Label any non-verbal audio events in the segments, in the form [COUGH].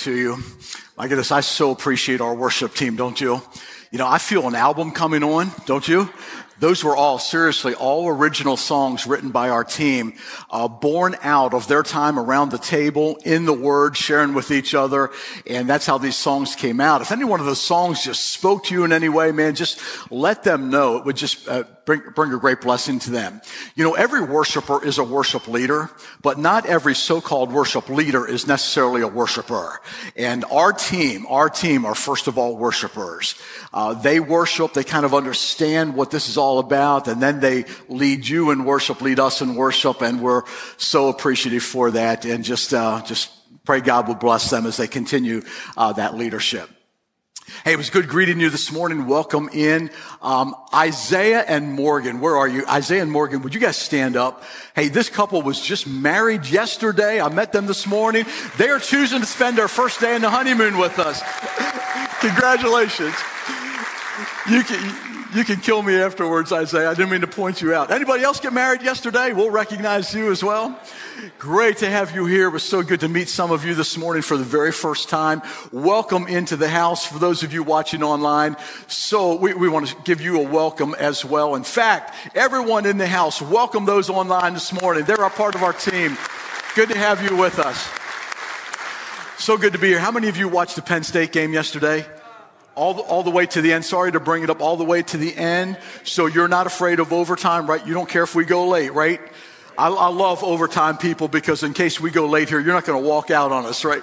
to you. My goodness, I so appreciate our worship team, don't you? You know, I feel an album coming on, don't you? Those were all, seriously, all original songs written by our team, uh, born out of their time around the table, in the Word, sharing with each other. And that's how these songs came out. If any one of those songs just spoke to you in any way, man, just let them know. It would just uh, bring, bring a great blessing to them. You know, every worshiper is a worship leader, but not every so-called worship leader is necessarily a worshiper. And our team, our team are first of all worshipers. Uh, they worship, they kind of understand what this is all about. And then they lead you in worship, lead us in worship. And we're so appreciative for that. And just, uh, just pray God will bless them as they continue uh, that leadership. Hey, it was good greeting you this morning. Welcome in. Um, Isaiah and Morgan, where are you? Isaiah and Morgan, would you guys stand up? Hey, this couple was just married yesterday. I met them this morning. They are choosing to spend their first day in the honeymoon with us. [LAUGHS] Congratulations. You can, you can kill me afterwards, I say. I didn't mean to point you out. Anybody else get married yesterday? We'll recognize you as well. Great to have you here. It was so good to meet some of you this morning for the very first time. Welcome into the house for those of you watching online. So we, we want to give you a welcome as well. In fact, everyone in the house, welcome those online this morning. They're a part of our team. Good to have you with us. So good to be here. How many of you watched the Penn State game yesterday? All the, all the way to the end. Sorry to bring it up all the way to the end. So you're not afraid of overtime, right? You don't care if we go late, right? I, I love overtime people because in case we go late here, you're not going to walk out on us, right?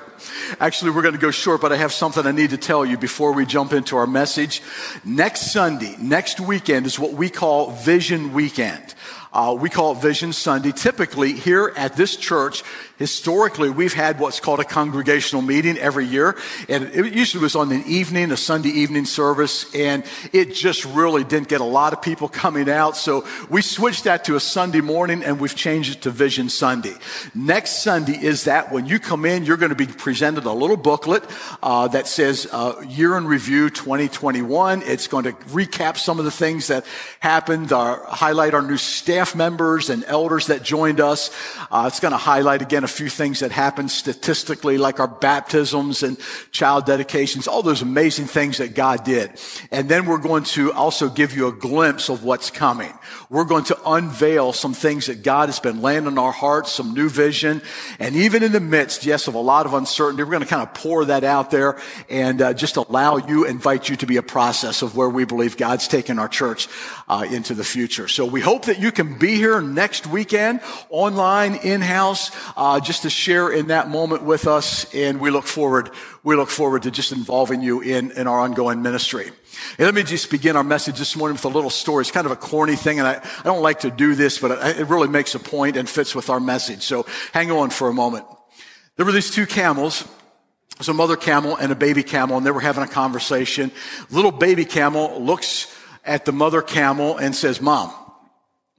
Actually, we're going to go short, but I have something I need to tell you before we jump into our message. Next Sunday, next weekend is what we call Vision Weekend. Uh, we call it Vision Sunday. Typically, here at this church, historically, we've had what's called a congregational meeting every year. And it usually was on an evening, a Sunday evening service. And it just really didn't get a lot of people coming out. So we switched that to a Sunday morning and we've changed it to Vision Sunday. Next Sunday is that when you come in, you're going to be presented a little booklet uh, that says uh, Year in Review 2021. It's going to recap some of the things that happened, uh, highlight our new staff members and elders that joined us. Uh, it's going to highlight again a few things that happened statistically, like our baptisms and child dedications, all those amazing things that God did. And then we're going to also give you a glimpse of what's coming. We're going to unveil some things that God has been laying on our hearts, some new vision. And even in the midst, yes, of a lot of uncertainty, we're going to kind of pour that out there and uh, just allow you, invite you to be a process of where we believe God's taking our church uh, into the future. So we hope that you can be here next weekend, online, in-house, uh, just to share in that moment with us. And we look forward, we look forward to just involving you in, in our ongoing ministry. And let me just begin our message this morning with a little story. It's kind of a corny thing, and I, I don't like to do this, but it really makes a point and fits with our message. So hang on for a moment. There were these two camels. There's a mother camel and a baby camel, and they were having a conversation. Little baby camel looks at the mother camel and says, Mom,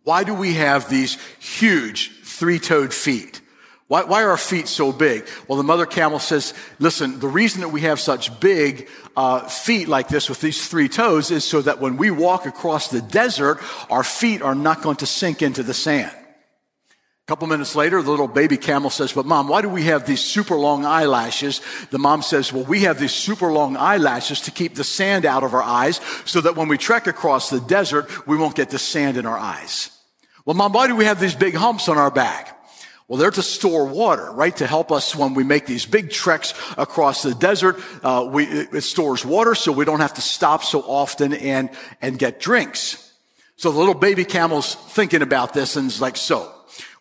why do we have these huge three-toed feet? Why, why, are our feet so big? Well, the mother camel says, listen, the reason that we have such big uh, feet like this with these three toes is so that when we walk across the desert, our feet are not going to sink into the sand. A couple minutes later, the little baby camel says, but mom, why do we have these super long eyelashes? The mom says, well, we have these super long eyelashes to keep the sand out of our eyes so that when we trek across the desert, we won't get the sand in our eyes. Well, mom, why do we have these big humps on our back? Well, they're to store water, right? To help us when we make these big treks across the desert. Uh, we, it stores water so we don't have to stop so often and, and get drinks. So the little baby camel's thinking about this and is like, so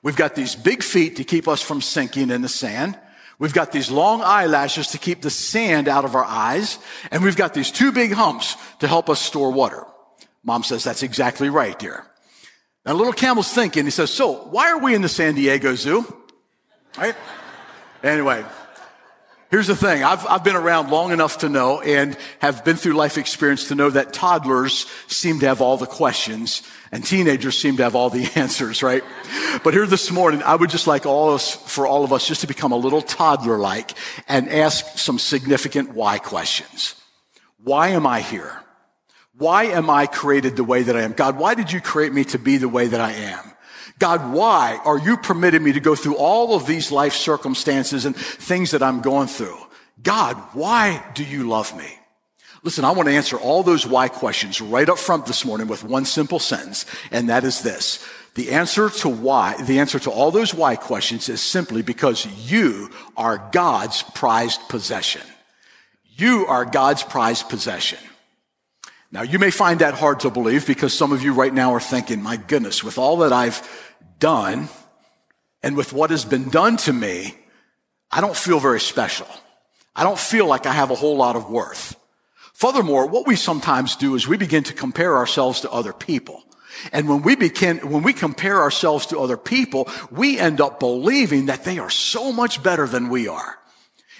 we've got these big feet to keep us from sinking in the sand. We've got these long eyelashes to keep the sand out of our eyes. And we've got these two big humps to help us store water. Mom says, that's exactly right, dear. Now, little camel's thinking, he says, So, why are we in the San Diego Zoo? Right? Anyway, here's the thing I've, I've been around long enough to know and have been through life experience to know that toddlers seem to have all the questions and teenagers seem to have all the [LAUGHS] answers, right? But here this morning, I would just like all us, for all of us, just to become a little toddler like and ask some significant why questions. Why am I here? Why am I created the way that I am? God, why did you create me to be the way that I am? God, why are you permitting me to go through all of these life circumstances and things that I'm going through? God, why do you love me? Listen, I want to answer all those why questions right up front this morning with one simple sentence, and that is this. The answer to why, the answer to all those why questions is simply because you are God's prized possession. You are God's prized possession. Now, you may find that hard to believe because some of you right now are thinking, my goodness, with all that I've done and with what has been done to me, I don't feel very special. I don't feel like I have a whole lot of worth. Furthermore, what we sometimes do is we begin to compare ourselves to other people. And when we begin, when we compare ourselves to other people, we end up believing that they are so much better than we are.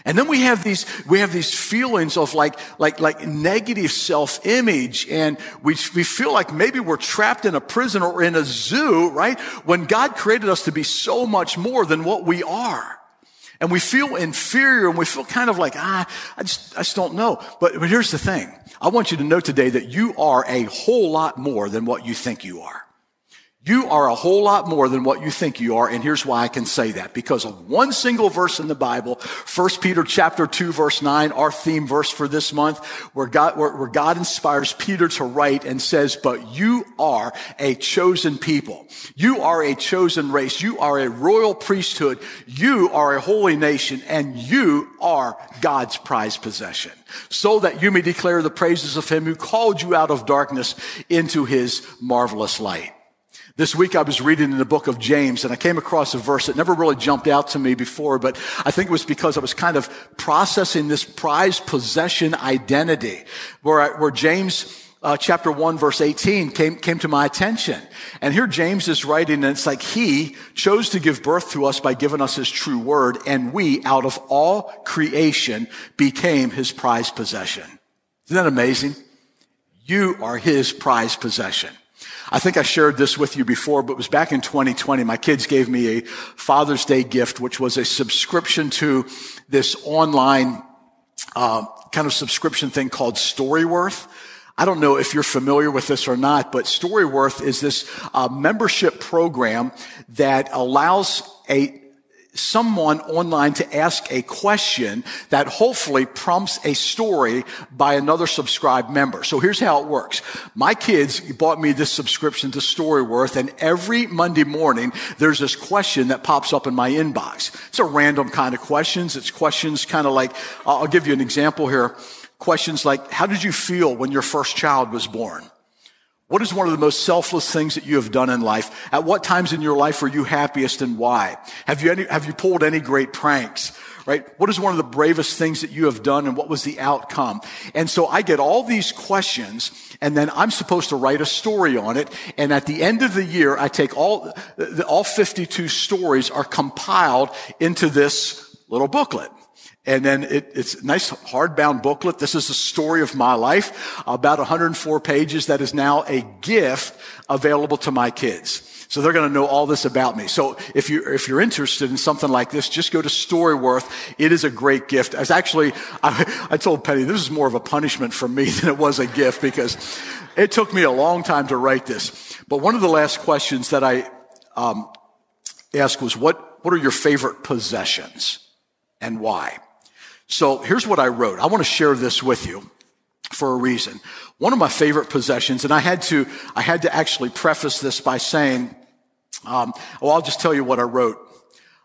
And then we have these, we have these feelings of like, like, like negative self-image and we, we feel like maybe we're trapped in a prison or in a zoo, right? When God created us to be so much more than what we are. And we feel inferior and we feel kind of like, ah, I just, I just don't know. But, but here's the thing. I want you to know today that you are a whole lot more than what you think you are. You are a whole lot more than what you think you are. And here's why I can say that. Because of one single verse in the Bible, 1 Peter chapter 2 verse 9, our theme verse for this month, where God, where, where God inspires Peter to write and says, but you are a chosen people. You are a chosen race. You are a royal priesthood. You are a holy nation and you are God's prized possession so that you may declare the praises of him who called you out of darkness into his marvelous light. This week I was reading in the book of James and I came across a verse that never really jumped out to me before, but I think it was because I was kind of processing this prized possession identity where, I, where James uh, chapter 1 verse 18 came, came to my attention. And here James is writing and it's like he chose to give birth to us by giving us his true word and we out of all creation became his prized possession. Isn't that amazing? You are his prized possession. I think I shared this with you before, but it was back in 2020. My kids gave me a Father's Day gift, which was a subscription to this online uh, kind of subscription thing called Storyworth. I don't know if you're familiar with this or not, but Storyworth is this uh, membership program that allows a someone online to ask a question that hopefully prompts a story by another subscribed member. So here's how it works. My kids bought me this subscription to Storyworth and every Monday morning there's this question that pops up in my inbox. It's a random kind of questions. It's questions kind of like, I'll give you an example here. Questions like, how did you feel when your first child was born? What is one of the most selfless things that you have done in life? At what times in your life were you happiest and why? Have you any, have you pulled any great pranks? Right? What is one of the bravest things that you have done and what was the outcome? And so I get all these questions and then I'm supposed to write a story on it. And at the end of the year, I take all, all 52 stories are compiled into this little booklet. And then it, it's a nice hardbound booklet. This is the story of my life, about 104 pages that is now a gift available to my kids. So they're going to know all this about me. So if you if you're interested in something like this, just go to Storyworth. It is a great gift. As actually, I, I told Penny this is more of a punishment for me [LAUGHS] than it was a gift because it took me a long time to write this. But one of the last questions that I um, asked was, "What what are your favorite possessions and why?" So here's what I wrote. I want to share this with you for a reason. One of my favorite possessions, and I had to, I had to actually preface this by saying, um, well, I'll just tell you what I wrote.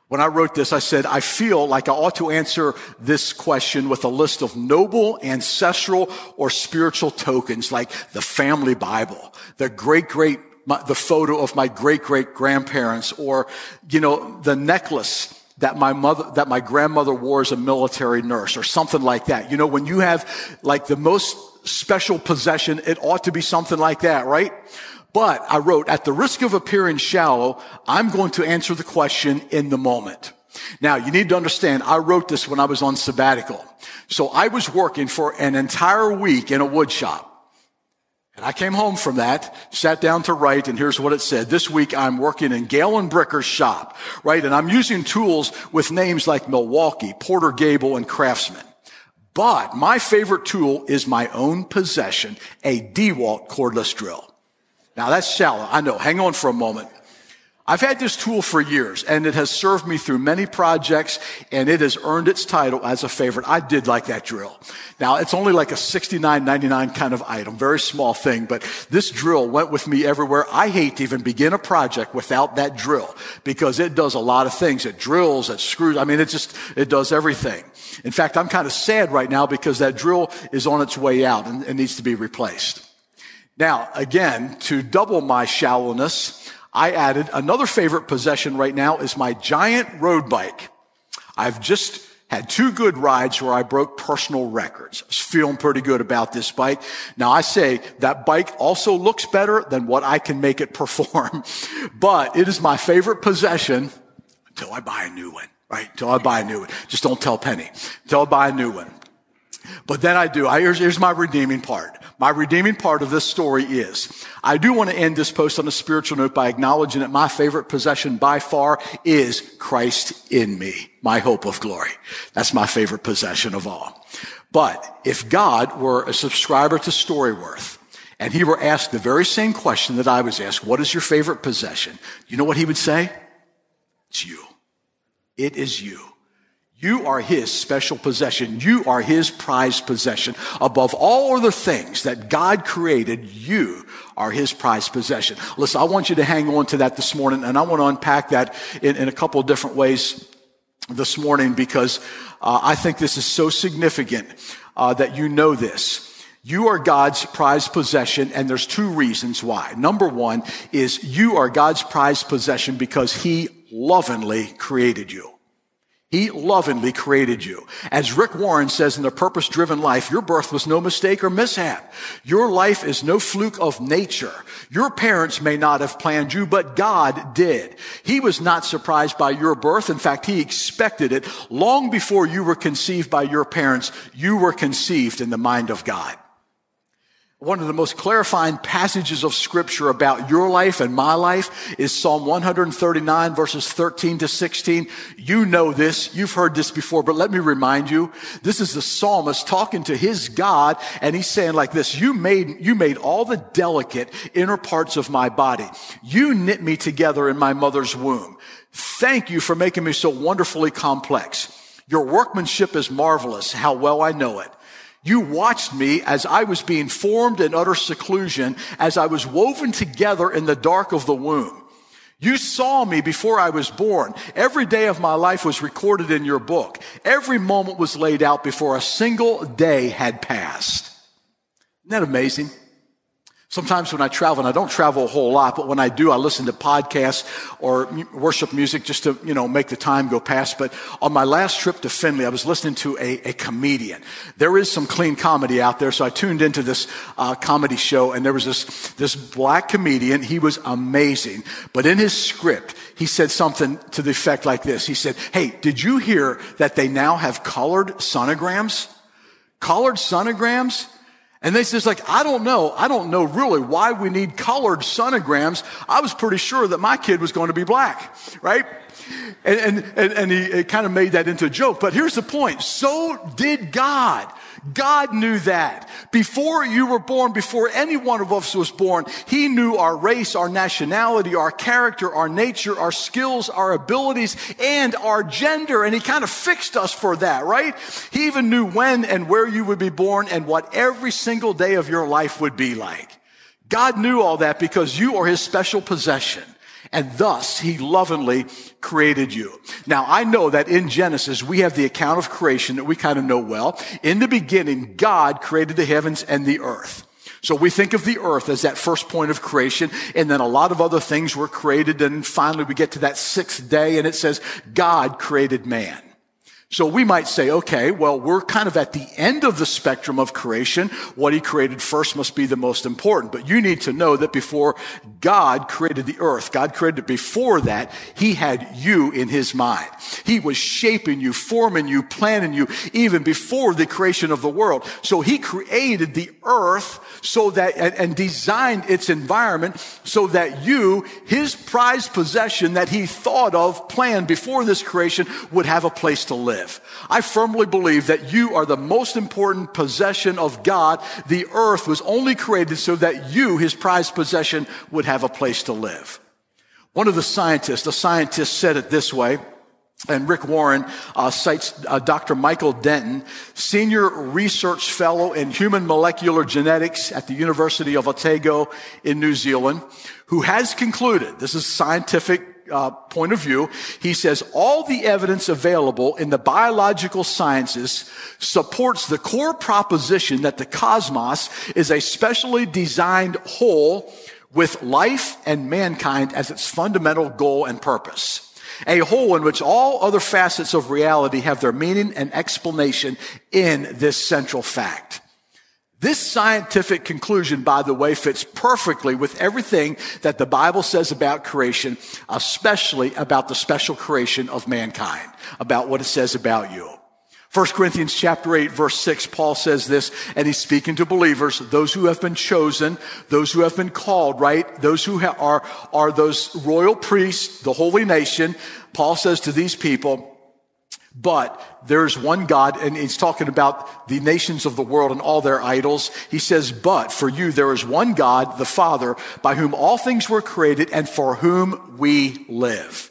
When I wrote this, I said, I feel like I ought to answer this question with a list of noble, ancestral, or spiritual tokens, like the family Bible, the great, great, the photo of my great, great grandparents, or, you know, the necklace that my mother, that my grandmother wore as a military nurse or something like that. You know, when you have like the most special possession, it ought to be something like that, right? But I wrote, at the risk of appearing shallow, I'm going to answer the question in the moment. Now, you need to understand, I wrote this when I was on sabbatical. So I was working for an entire week in a wood shop. And I came home from that, sat down to write, and here's what it said. This week I'm working in Galen Bricker's shop, right? And I'm using tools with names like Milwaukee, Porter-Cable, and Craftsman. But my favorite tool is my own possession, a DeWalt cordless drill. Now that's shallow. I know. Hang on for a moment. I've had this tool for years and it has served me through many projects and it has earned its title as a favorite. I did like that drill. Now it's only like a 69.99 kind of item, very small thing, but this drill went with me everywhere. I hate to even begin a project without that drill because it does a lot of things. It drills, it screws. I mean, it just, it does everything. In fact, I'm kind of sad right now because that drill is on its way out and, and needs to be replaced. Now, again, to double my shallowness, I added another favorite possession right now is my giant road bike. I've just had two good rides where I broke personal records. I was feeling pretty good about this bike. Now I say that bike also looks better than what I can make it [LAUGHS] perform, but it is my favorite possession until I buy a new one, right? Until I buy a new one. Just don't tell Penny. Until I buy a new one. But then I do. I, here's, here's my redeeming part. My redeeming part of this story is I do want to end this post on a spiritual note by acknowledging that my favorite possession by far is Christ in me, my hope of glory. That's my favorite possession of all. But if God were a subscriber to Storyworth and he were asked the very same question that I was asked, what is your favorite possession? You know what he would say? It's you. It is you. You are his special possession. You are his prized possession. Above all other things that God created, you are his prized possession. Listen, I want you to hang on to that this morning, and I want to unpack that in, in a couple of different ways this morning because uh, I think this is so significant uh, that you know this. You are God's prized possession, and there's two reasons why. Number one is you are God's prized possession because he lovingly created you. He lovingly created you. As Rick Warren says in the purpose driven life, your birth was no mistake or mishap. Your life is no fluke of nature. Your parents may not have planned you, but God did. He was not surprised by your birth. In fact, he expected it long before you were conceived by your parents. You were conceived in the mind of God one of the most clarifying passages of scripture about your life and my life is Psalm 139 verses 13 to 16. You know this. You've heard this before, but let me remind you. This is the psalmist talking to his God and he's saying like this, you made, you made all the delicate inner parts of my body. You knit me together in my mother's womb. Thank you for making me so wonderfully complex. Your workmanship is marvelous. How well I know it. You watched me as I was being formed in utter seclusion, as I was woven together in the dark of the womb. You saw me before I was born. Every day of my life was recorded in your book. Every moment was laid out before a single day had passed. Isn't that amazing? Sometimes when I travel, and I don't travel a whole lot, but when I do, I listen to podcasts or worship music just to, you know, make the time go past. But on my last trip to Findlay, I was listening to a, a comedian. There is some clean comedy out there, so I tuned into this uh, comedy show, and there was this, this black comedian. He was amazing. But in his script, he said something to the effect like this. He said, Hey, did you hear that they now have colored sonograms? Colored sonograms? And they says like, I don't know. I don't know really why we need colored sonograms. I was pretty sure that my kid was going to be black, right? And, and, and, and he kind of made that into a joke. But here's the point. So did God. God knew that. Before you were born, before any one of us was born, He knew our race, our nationality, our character, our nature, our skills, our abilities, and our gender. And He kind of fixed us for that, right? He even knew when and where you would be born and what every single day of your life would be like. God knew all that because you are His special possession. And thus he lovingly created you. Now I know that in Genesis we have the account of creation that we kind of know well. In the beginning, God created the heavens and the earth. So we think of the earth as that first point of creation, and then a lot of other things were created, and finally we get to that sixth day, and it says God created man. So we might say, okay, well, we're kind of at the end of the spectrum of creation. What he created first must be the most important. But you need to know that before God created the earth, God created it before that, he had you in his mind. He was shaping you, forming you, planning you, even before the creation of the world. So he created the earth so that, and, and designed its environment so that you, his prized possession that he thought of, planned before this creation, would have a place to live live. I firmly believe that you are the most important possession of God. The earth was only created so that you, his prized possession, would have a place to live. One of the scientists, a scientist said it this way, and Rick Warren uh, cites uh, Dr. Michael Denton, senior research fellow in human molecular genetics at the University of Otago in New Zealand, who has concluded, this is scientific uh, point of view, he says all the evidence available in the biological sciences supports the core proposition that the cosmos is a specially designed whole with life and mankind as its fundamental goal and purpose. A whole in which all other facets of reality have their meaning and explanation in this central fact. This scientific conclusion, by the way, fits perfectly with everything that the Bible says about creation, especially about the special creation of mankind, about what it says about you. 1 Corinthians chapter 8 verse 6, Paul says this, and he's speaking to believers, those who have been chosen, those who have been called, right? Those who are, are those royal priests, the holy nation. Paul says to these people, but there's one God, and he's talking about the nations of the world and all their idols. He says, but for you, there is one God, the Father, by whom all things were created and for whom we live.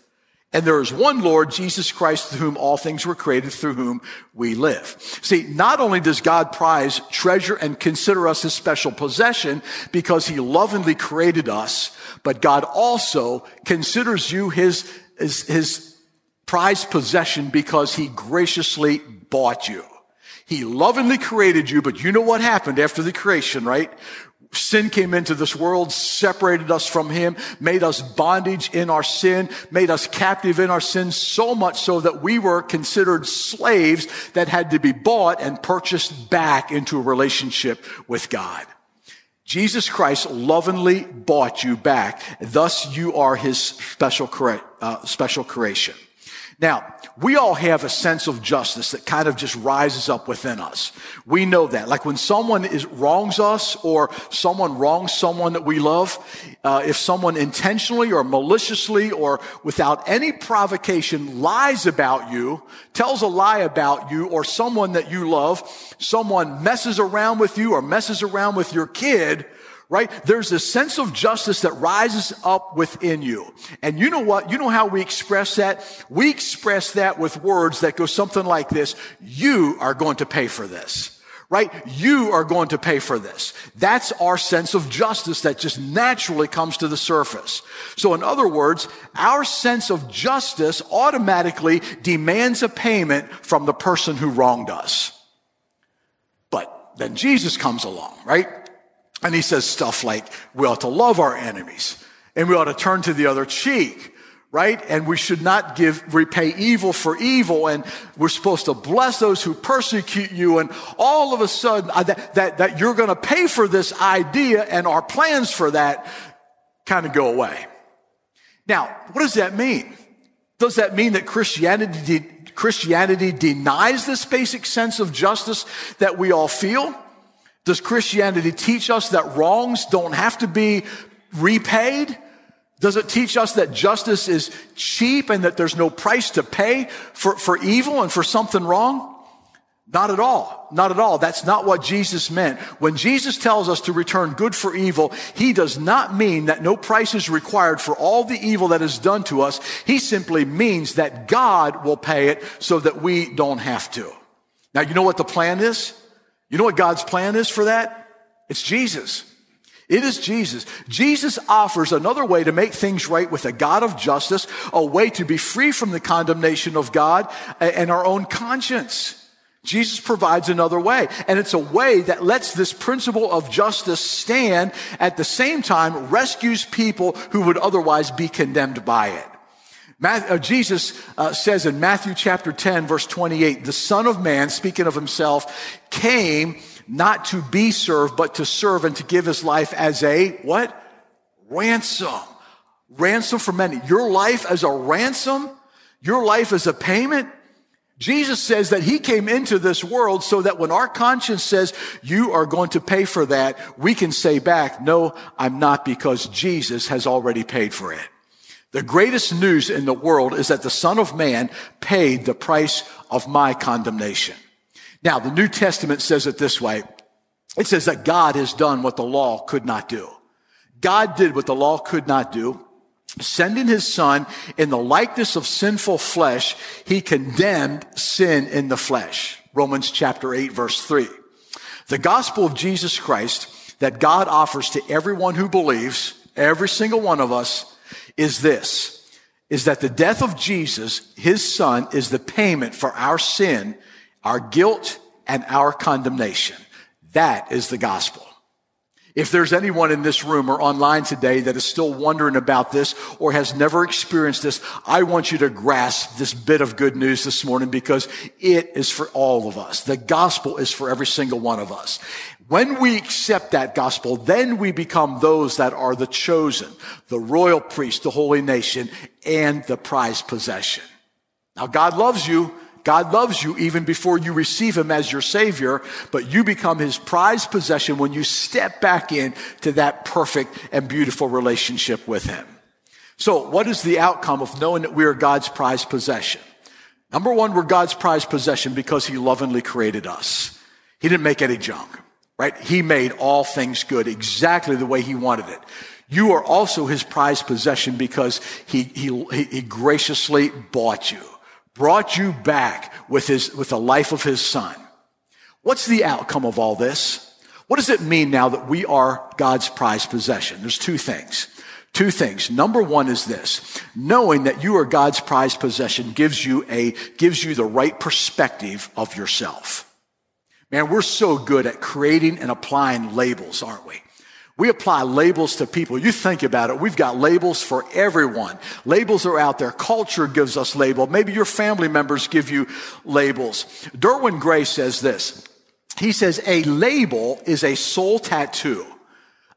And there is one Lord, Jesus Christ, through whom all things were created, through whom we live. See, not only does God prize, treasure, and consider us his special possession because he lovingly created us, but God also considers you his, his, his prized possession because he graciously bought you. He lovingly created you, but you know what happened after the creation, right? Sin came into this world, separated us from Him, made us bondage in our sin, made us captive in our sin, so much so that we were considered slaves that had to be bought and purchased back into a relationship with God. Jesus Christ lovingly bought you back. Thus you are His special, uh, special creation. Now, we all have a sense of justice that kind of just rises up within us. We know that. Like when someone is wrongs us or someone wrongs someone that we love, uh, if someone intentionally or maliciously or without any provocation lies about you, tells a lie about you or someone that you love, someone messes around with you or messes around with your kid, right? There's a sense of justice that rises up within you. And you know what? You know how we express that? We express that with words that go something like this. You are going to pay for this. Right? You are going to pay for this. That's our sense of justice that just naturally comes to the surface. So in other words, our sense of justice automatically demands a payment from the person who wronged us. But then Jesus comes along, right? And he says stuff like, we ought to love our enemies and we ought to turn to the other cheek, right? And we should not give, repay evil for evil. And we're supposed to bless those who persecute you. And all of a sudden uh, that, that, that you're going to pay for this idea and our plans for that kind of go away. Now, what does that mean? Does that mean that Christianity, Christianity denies this basic sense of justice that we all feel? Does Christianity teach us that wrongs don't have to be repaid? Does it teach us that justice is cheap and that there's no price to pay for, for evil and for something wrong? Not at all. Not at all. That's not what Jesus meant. When Jesus tells us to return good for evil, he does not mean that no price is required for all the evil that is done to us. He simply means that God will pay it so that we don't have to. Now, you know what the plan is? You know what God's plan is for that? It's Jesus. It is Jesus. Jesus offers another way to make things right with a God of justice, a way to be free from the condemnation of God and our own conscience. Jesus provides another way. And it's a way that lets this principle of justice stand at the same time rescues people who would otherwise be condemned by it. Uh, Jesus uh, says in Matthew chapter 10, verse 28, the Son of Man, speaking of himself, came not to be served, but to serve and to give his life as a what? Ransom. Ransom for many. Your life as a ransom? Your life as a payment? Jesus says that he came into this world so that when our conscience says you are going to pay for that, we can say back, no, I'm not because Jesus has already paid for it. The greatest news in the world is that the Son of Man paid the price of my condemnation. Now, the New Testament says it this way. It says that God has done what the law could not do. God did what the law could not do. Sending his son in the likeness of sinful flesh, he condemned sin in the flesh. Romans chapter 8 verse 3. The gospel of Jesus Christ that God offers to everyone who believes, every single one of us, is this, is that the death of Jesus, his son, is the payment for our sin, our guilt, and our condemnation. That is the gospel. If there's anyone in this room or online today that is still wondering about this or has never experienced this, I want you to grasp this bit of good news this morning because it is for all of us. The gospel is for every single one of us. When we accept that gospel, then we become those that are the chosen, the royal priest, the holy nation, and the prized possession. Now God loves you. God loves you even before you receive him as your savior, but you become his prized possession when you step back in to that perfect and beautiful relationship with him. So what is the outcome of knowing that we are God's prized possession? Number one, we're God's prized possession because he lovingly created us. He didn't make any junk, right? He made all things good exactly the way he wanted it. You are also his prized possession because he, he, he graciously bought you brought you back with his, with the life of his son. What's the outcome of all this? What does it mean now that we are God's prized possession? There's two things. Two things. Number one is this. Knowing that you are God's prized possession gives you a, gives you the right perspective of yourself. Man, we're so good at creating and applying labels, aren't we? We apply labels to people. You think about it. We've got labels for everyone. Labels are out there. Culture gives us labels. Maybe your family members give you labels. Derwin Gray says this. He says a label is a soul tattoo.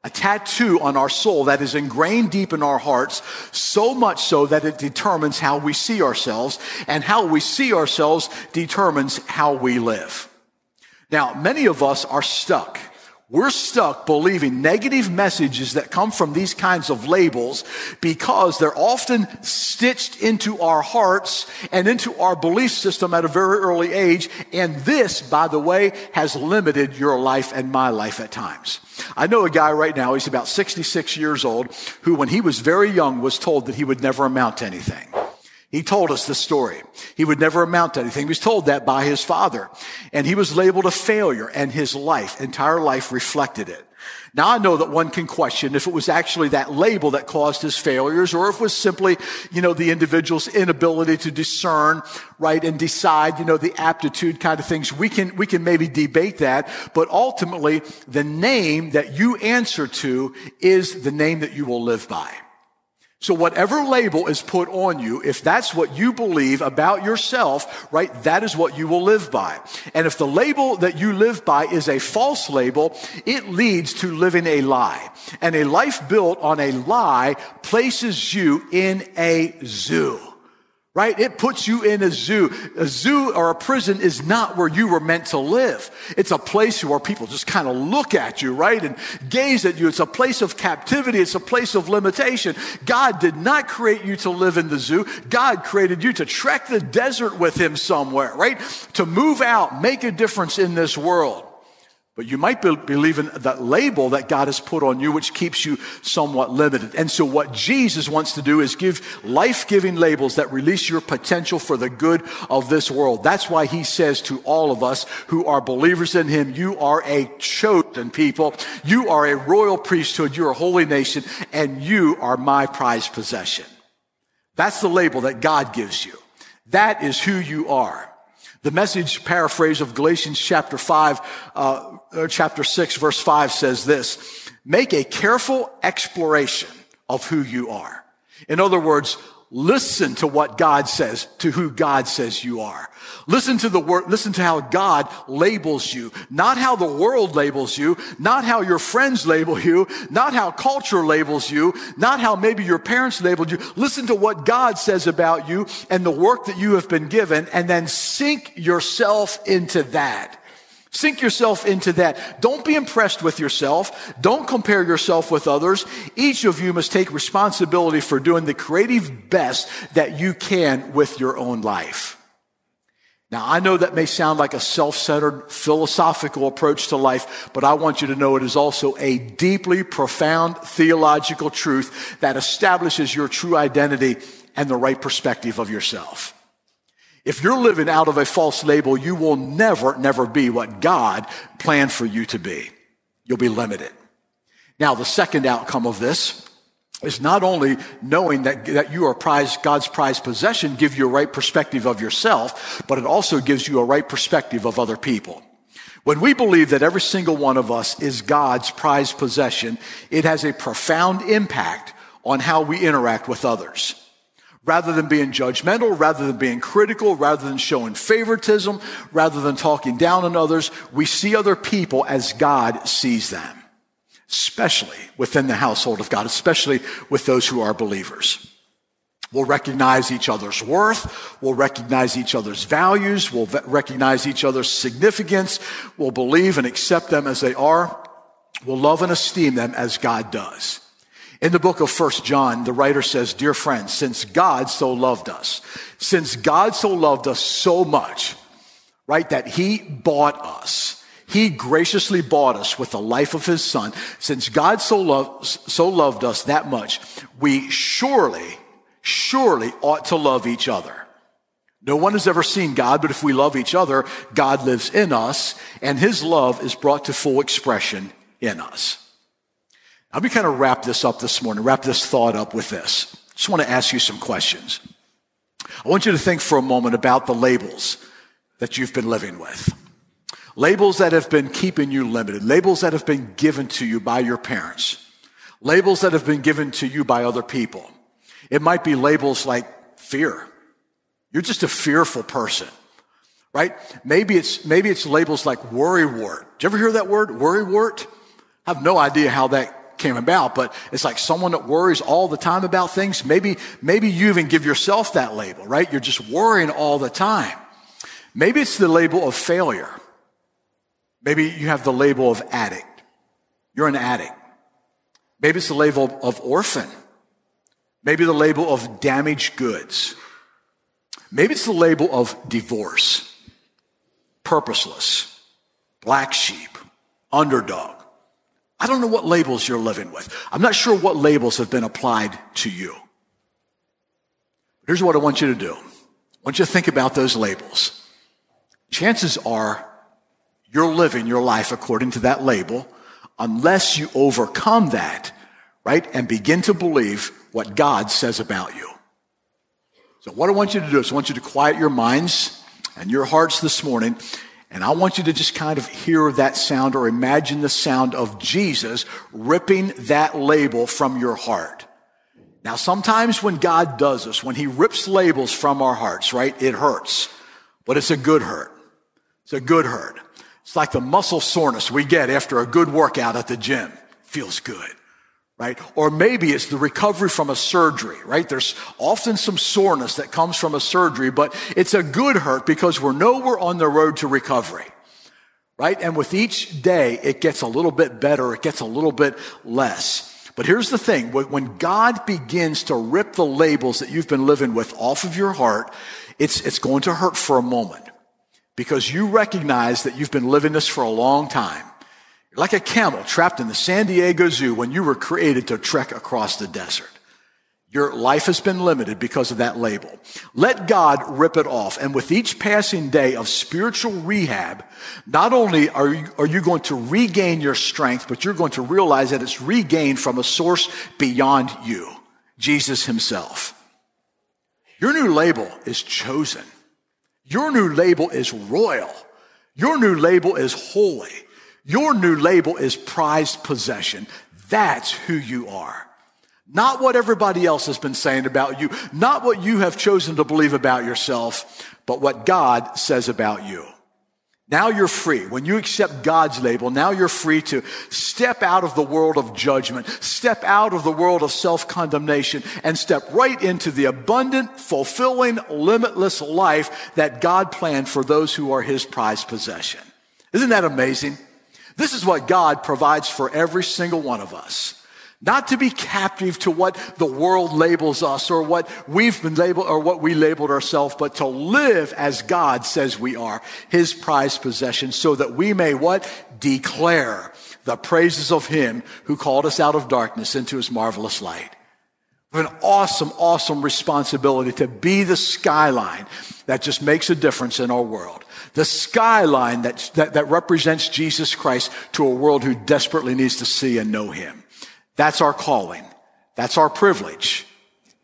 A tattoo on our soul that is ingrained deep in our hearts, so much so that it determines how we see ourselves, and how we see ourselves determines how we live. Now, many of us are stuck we're stuck believing negative messages that come from these kinds of labels because they're often stitched into our hearts and into our belief system at a very early age. And this, by the way, has limited your life and my life at times. I know a guy right now, he's about 66 years old, who when he was very young was told that he would never amount to anything. He told us the story. He would never amount to anything. He was told that by his father. And he was labeled a failure and his life, entire life reflected it. Now I know that one can question if it was actually that label that caused his failures or if it was simply, you know, the individual's inability to discern, right, and decide, you know, the aptitude kind of things. We can, we can maybe debate that, but ultimately the name that you answer to is the name that you will live by. So whatever label is put on you, if that's what you believe about yourself, right, that is what you will live by. And if the label that you live by is a false label, it leads to living a lie. And a life built on a lie places you in a zoo right? It puts you in a zoo. A zoo or a prison is not where you were meant to live. It's a place where people just kind of look at you, right? And gaze at you. It's a place of captivity. It's a place of limitation. God did not create you to live in the zoo. God created you to trek the desert with him somewhere, right? To move out, make a difference in this world. But you might be believing that label that God has put on you, which keeps you somewhat limited. And so what Jesus wants to do is give life-giving labels that release your potential for the good of this world. That's why he says to all of us who are believers in him, you are a chosen people. You are a royal priesthood. You're a holy nation and you are my prized possession. That's the label that God gives you. That is who you are. The message paraphrase of Galatians chapter 5, uh, chapter 6, verse 5 says this Make a careful exploration of who you are. In other words, listen to what God says, to who God says you are. Listen to the word, listen to how God labels you, not how the world labels you, not how your friends label you, not how culture labels you, not how maybe your parents labeled you. Listen to what God says about you and the work that you have been given and then sink yourself into that. Sink yourself into that. Don't be impressed with yourself. Don't compare yourself with others. Each of you must take responsibility for doing the creative best that you can with your own life. Now, I know that may sound like a self-centered philosophical approach to life, but I want you to know it is also a deeply profound theological truth that establishes your true identity and the right perspective of yourself. If you're living out of a false label, you will never, never be what God planned for you to be. You'll be limited. Now, the second outcome of this is not only knowing that, that you are prized, God's prized possession, give you a right perspective of yourself, but it also gives you a right perspective of other people. When we believe that every single one of us is God's prized possession, it has a profound impact on how we interact with others. Rather than being judgmental, rather than being critical, rather than showing favoritism, rather than talking down on others, we see other people as God sees them especially within the household of God, especially with those who are believers. We'll recognize each other's worth. We'll recognize each other's values. We'll recognize each other's significance. We'll believe and accept them as they are. We'll love and esteem them as God does. In the book of First John, the writer says, Dear friends, since God so loved us, since God so loved us so much, right, that he bought us, he graciously bought us with the life of his son. Since God so loved, so loved us that much, we surely, surely ought to love each other. No one has ever seen God, but if we love each other, God lives in us and his love is brought to full expression in us. Let me kind of wrap this up this morning, wrap this thought up with this. Just want to ask you some questions. I want you to think for a moment about the labels that you've been living with. Labels that have been keeping you limited. Labels that have been given to you by your parents. Labels that have been given to you by other people. It might be labels like fear. You're just a fearful person, right? Maybe it's, maybe it's labels like worrywart. Did you ever hear that word? Worrywart? I have no idea how that came about, but it's like someone that worries all the time about things. Maybe, maybe you even give yourself that label, right? You're just worrying all the time. Maybe it's the label of failure. Maybe you have the label of addict. You're an addict. Maybe it's the label of orphan. Maybe the label of damaged goods. Maybe it's the label of divorce, purposeless, black sheep, underdog. I don't know what labels you're living with. I'm not sure what labels have been applied to you. Here's what I want you to do. I want you to think about those labels. Chances are you're living your life according to that label unless you overcome that, right? And begin to believe what God says about you. So what I want you to do is I want you to quiet your minds and your hearts this morning. And I want you to just kind of hear that sound or imagine the sound of Jesus ripping that label from your heart. Now, sometimes when God does this, when he rips labels from our hearts, right, it hurts, but it's a good hurt. It's a good hurt. It's like the muscle soreness we get after a good workout at the gym. Feels good, right? Or maybe it's the recovery from a surgery, right? There's often some soreness that comes from a surgery, but it's a good hurt because we know we're on the road to recovery, right? And with each day, it gets a little bit better. It gets a little bit less. But here's the thing. When God begins to rip the labels that you've been living with off of your heart, it's, it's going to hurt for a moment because you recognize that you've been living this for a long time. Like a camel trapped in the San Diego Zoo when you were created to trek across the desert. Your life has been limited because of that label. Let God rip it off. And with each passing day of spiritual rehab, not only are you, are you going to regain your strength, but you're going to realize that it's regained from a source beyond you, Jesus himself. Your new label is chosen. Your new label is royal. Your new label is holy. Your new label is prized possession. That's who you are. Not what everybody else has been saying about you, not what you have chosen to believe about yourself, but what God says about you. Now you're free. When you accept God's label, now you're free to step out of the world of judgment, step out of the world of self-condemnation, and step right into the abundant, fulfilling, limitless life that God planned for those who are His prized possession. Isn't that amazing? This is what God provides for every single one of us. Not to be captive to what the world labels us or what we've been labeled or what we labeled ourselves, but to live as God says we are, His prized possession, so that we may what? Declare the praises of Him who called us out of darkness into His marvelous light. We have an awesome, awesome responsibility to be the skyline that just makes a difference in our world. The skyline that, that, that represents Jesus Christ to a world who desperately needs to see and know Him. That's our calling. That's our privilege.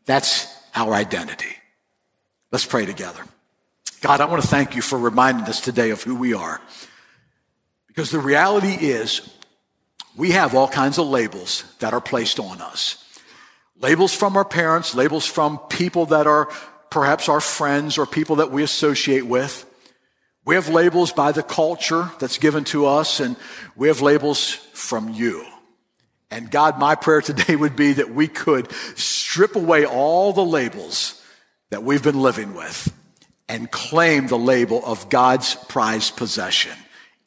That's our identity. Let's pray together. God, I want to thank you for reminding us today of who we are. Because the reality is, we have all kinds of labels that are placed on us. Labels from our parents, labels from people that are perhaps our friends or people that we associate with. We have labels by the culture that's given to us, and we have labels from you. And God, my prayer today would be that we could strip away all the labels that we've been living with and claim the label of God's prized possession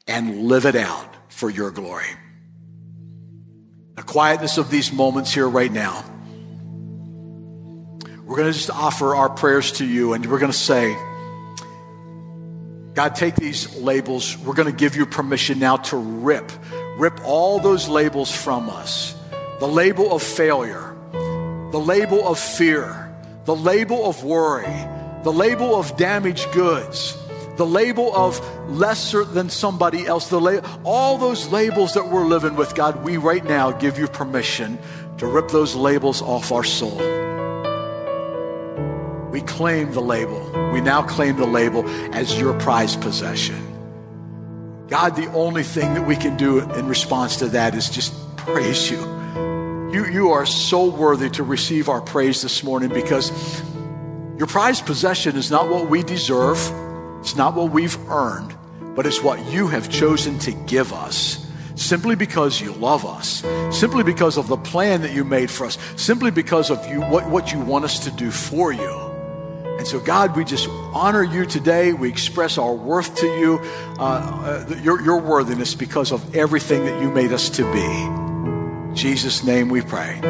and live it out for your glory. The quietness of these moments here right now we're going to just offer our prayers to you and we're going to say, God, take these labels. We're going to give you permission now to rip, rip all those labels from us. The label of failure, the label of fear, the label of worry, the label of damaged goods, the label of lesser than somebody else, the la- all those labels that we're living with, God, we right now give you permission to rip those labels off our soul. We claim the label. We now claim the label as your prized possession. God, the only thing that we can do in response to that is just praise you. You, you are so worthy to receive our praise this morning because your prized possession is not what we deserve, it's not what we've earned, but it's what you have chosen to give us simply because you love us, simply because of the plan that you made for us, simply because of you, what, what you want us to do for you. And so, God, we just honor you today. We express our worth to you, uh, uh, your, your worthiness because of everything that you made us to be. In Jesus' name we pray.